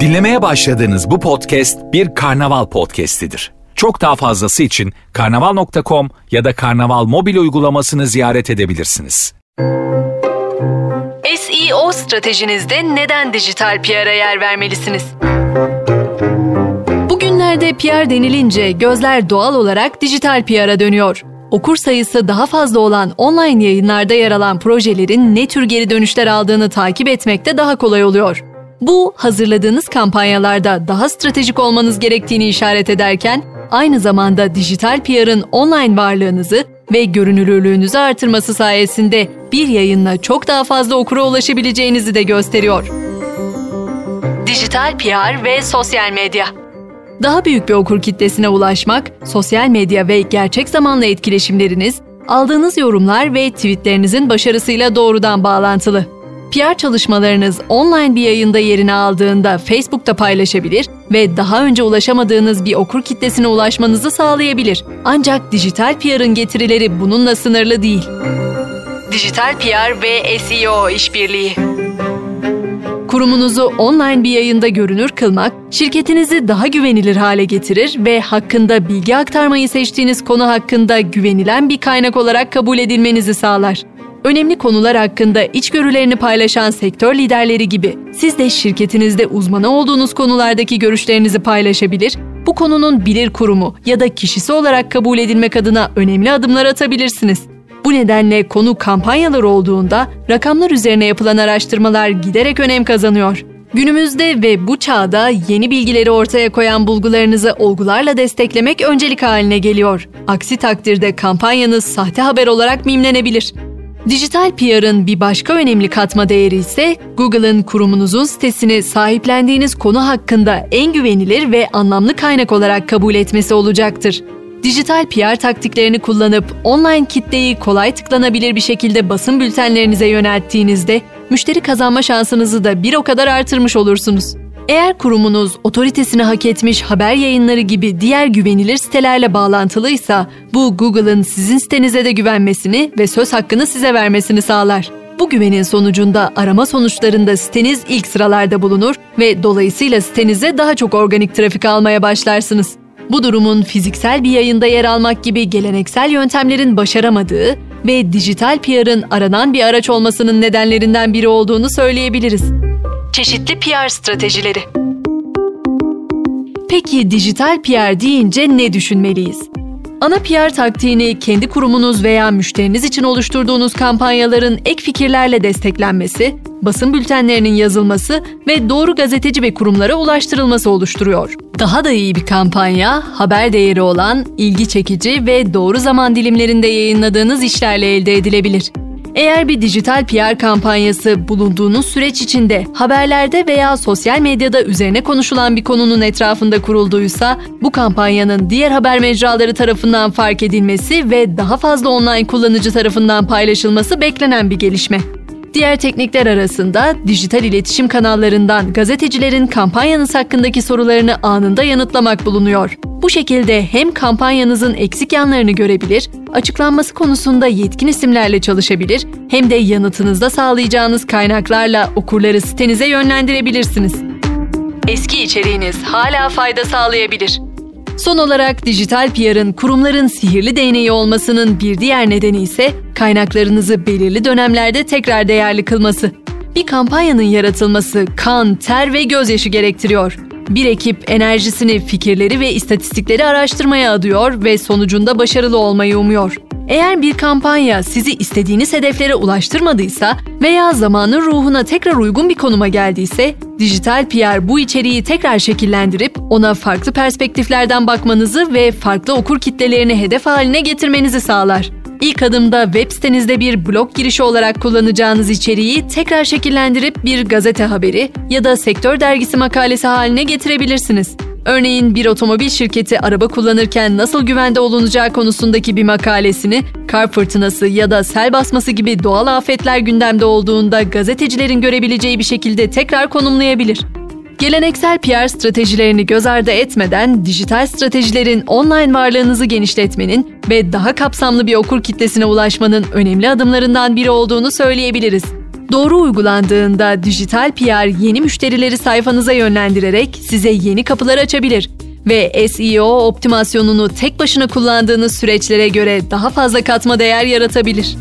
Dinlemeye başladığınız bu podcast bir karnaval podcastidir. Çok daha fazlası için karnaval.com ya da karnaval mobil uygulamasını ziyaret edebilirsiniz. SEO stratejinizde neden dijital PR'a yer vermelisiniz? Bugünlerde PR denilince gözler doğal olarak dijital PR'a dönüyor. Okur sayısı daha fazla olan online yayınlarda yer alan projelerin ne tür geri dönüşler aldığını takip etmekte daha kolay oluyor. Bu, hazırladığınız kampanyalarda daha stratejik olmanız gerektiğini işaret ederken, aynı zamanda dijital PR'ın online varlığınızı ve görünürlüğünüzü artırması sayesinde bir yayınla çok daha fazla okura ulaşabileceğinizi de gösteriyor. Dijital PR ve sosyal medya daha büyük bir okur kitlesine ulaşmak, sosyal medya ve gerçek zamanlı etkileşimleriniz, aldığınız yorumlar ve tweetlerinizin başarısıyla doğrudan bağlantılı. PR çalışmalarınız online bir yayında yerini aldığında Facebook'ta paylaşabilir ve daha önce ulaşamadığınız bir okur kitlesine ulaşmanızı sağlayabilir. Ancak dijital PR'ın getirileri bununla sınırlı değil. Dijital PR ve SEO işbirliği Kurumunuzu online bir yayında görünür kılmak, şirketinizi daha güvenilir hale getirir ve hakkında bilgi aktarmayı seçtiğiniz konu hakkında güvenilen bir kaynak olarak kabul edilmenizi sağlar. Önemli konular hakkında içgörülerini paylaşan sektör liderleri gibi siz de şirketinizde uzmanı olduğunuz konulardaki görüşlerinizi paylaşabilir, bu konunun bilir kurumu ya da kişisi olarak kabul edilmek adına önemli adımlar atabilirsiniz. Nedenle konu kampanyalar olduğunda rakamlar üzerine yapılan araştırmalar giderek önem kazanıyor. Günümüzde ve bu çağda yeni bilgileri ortaya koyan bulgularınızı olgularla desteklemek öncelik haline geliyor. Aksi takdirde kampanyanız sahte haber olarak mimlenebilir. Dijital PR'ın bir başka önemli katma değeri ise Google'ın kurumunuzun sitesini sahiplendiğiniz konu hakkında en güvenilir ve anlamlı kaynak olarak kabul etmesi olacaktır. Dijital PR taktiklerini kullanıp online kitleyi kolay tıklanabilir bir şekilde basın bültenlerinize yönelttiğinizde müşteri kazanma şansınızı da bir o kadar artırmış olursunuz. Eğer kurumunuz otoritesini hak etmiş haber yayınları gibi diğer güvenilir sitelerle bağlantılıysa bu Google'ın sizin sitenize de güvenmesini ve söz hakkını size vermesini sağlar. Bu güvenin sonucunda arama sonuçlarında siteniz ilk sıralarda bulunur ve dolayısıyla sitenize daha çok organik trafik almaya başlarsınız. Bu durumun fiziksel bir yayında yer almak gibi geleneksel yöntemlerin başaramadığı ve dijital PR'ın aranan bir araç olmasının nedenlerinden biri olduğunu söyleyebiliriz. Çeşitli PR stratejileri Peki dijital PR deyince ne düşünmeliyiz? Ana PR taktiğini kendi kurumunuz veya müşteriniz için oluşturduğunuz kampanyaların ek fikirlerle desteklenmesi, basın bültenlerinin yazılması ve doğru gazeteci ve kurumlara ulaştırılması oluşturuyor. Daha da iyi bir kampanya, haber değeri olan, ilgi çekici ve doğru zaman dilimlerinde yayınladığınız işlerle elde edilebilir. Eğer bir dijital PR kampanyası bulunduğunuz süreç içinde haberlerde veya sosyal medyada üzerine konuşulan bir konunun etrafında kurulduysa, bu kampanyanın diğer haber mecraları tarafından fark edilmesi ve daha fazla online kullanıcı tarafından paylaşılması beklenen bir gelişme. Diğer teknikler arasında dijital iletişim kanallarından gazetecilerin kampanyanız hakkındaki sorularını anında yanıtlamak bulunuyor. Bu şekilde hem kampanyanızın eksik yanlarını görebilir, açıklanması konusunda yetkin isimlerle çalışabilir, hem de yanıtınızda sağlayacağınız kaynaklarla okurları sitenize yönlendirebilirsiniz. Eski içeriğiniz hala fayda sağlayabilir. Son olarak dijital PR'ın kurumların sihirli değneği olmasının bir diğer nedeni ise kaynaklarınızı belirli dönemlerde tekrar değerli kılması. Bir kampanyanın yaratılması kan, ter ve gözyaşı gerektiriyor. Bir ekip enerjisini, fikirleri ve istatistikleri araştırmaya adıyor ve sonucunda başarılı olmayı umuyor. Eğer bir kampanya sizi istediğiniz hedeflere ulaştırmadıysa veya zamanın ruhuna tekrar uygun bir konuma geldiyse, dijital PR bu içeriği tekrar şekillendirip ona farklı perspektiflerden bakmanızı ve farklı okur kitlelerini hedef haline getirmenizi sağlar. İlk adımda web sitenizde bir blog girişi olarak kullanacağınız içeriği tekrar şekillendirip bir gazete haberi ya da sektör dergisi makalesi haline getirebilirsiniz. Örneğin bir otomobil şirketi araba kullanırken nasıl güvende olunacağı konusundaki bir makalesini kar fırtınası ya da sel basması gibi doğal afetler gündemde olduğunda gazetecilerin görebileceği bir şekilde tekrar konumlayabilir. Geleneksel PR stratejilerini göz ardı etmeden dijital stratejilerin online varlığınızı genişletmenin ve daha kapsamlı bir okur kitlesine ulaşmanın önemli adımlarından biri olduğunu söyleyebiliriz. Doğru uygulandığında dijital PR yeni müşterileri sayfanıza yönlendirerek size yeni kapılar açabilir ve SEO optimasyonunu tek başına kullandığınız süreçlere göre daha fazla katma değer yaratabilir.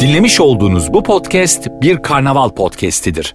Dinlemiş olduğunuz bu podcast bir karnaval podcastidir.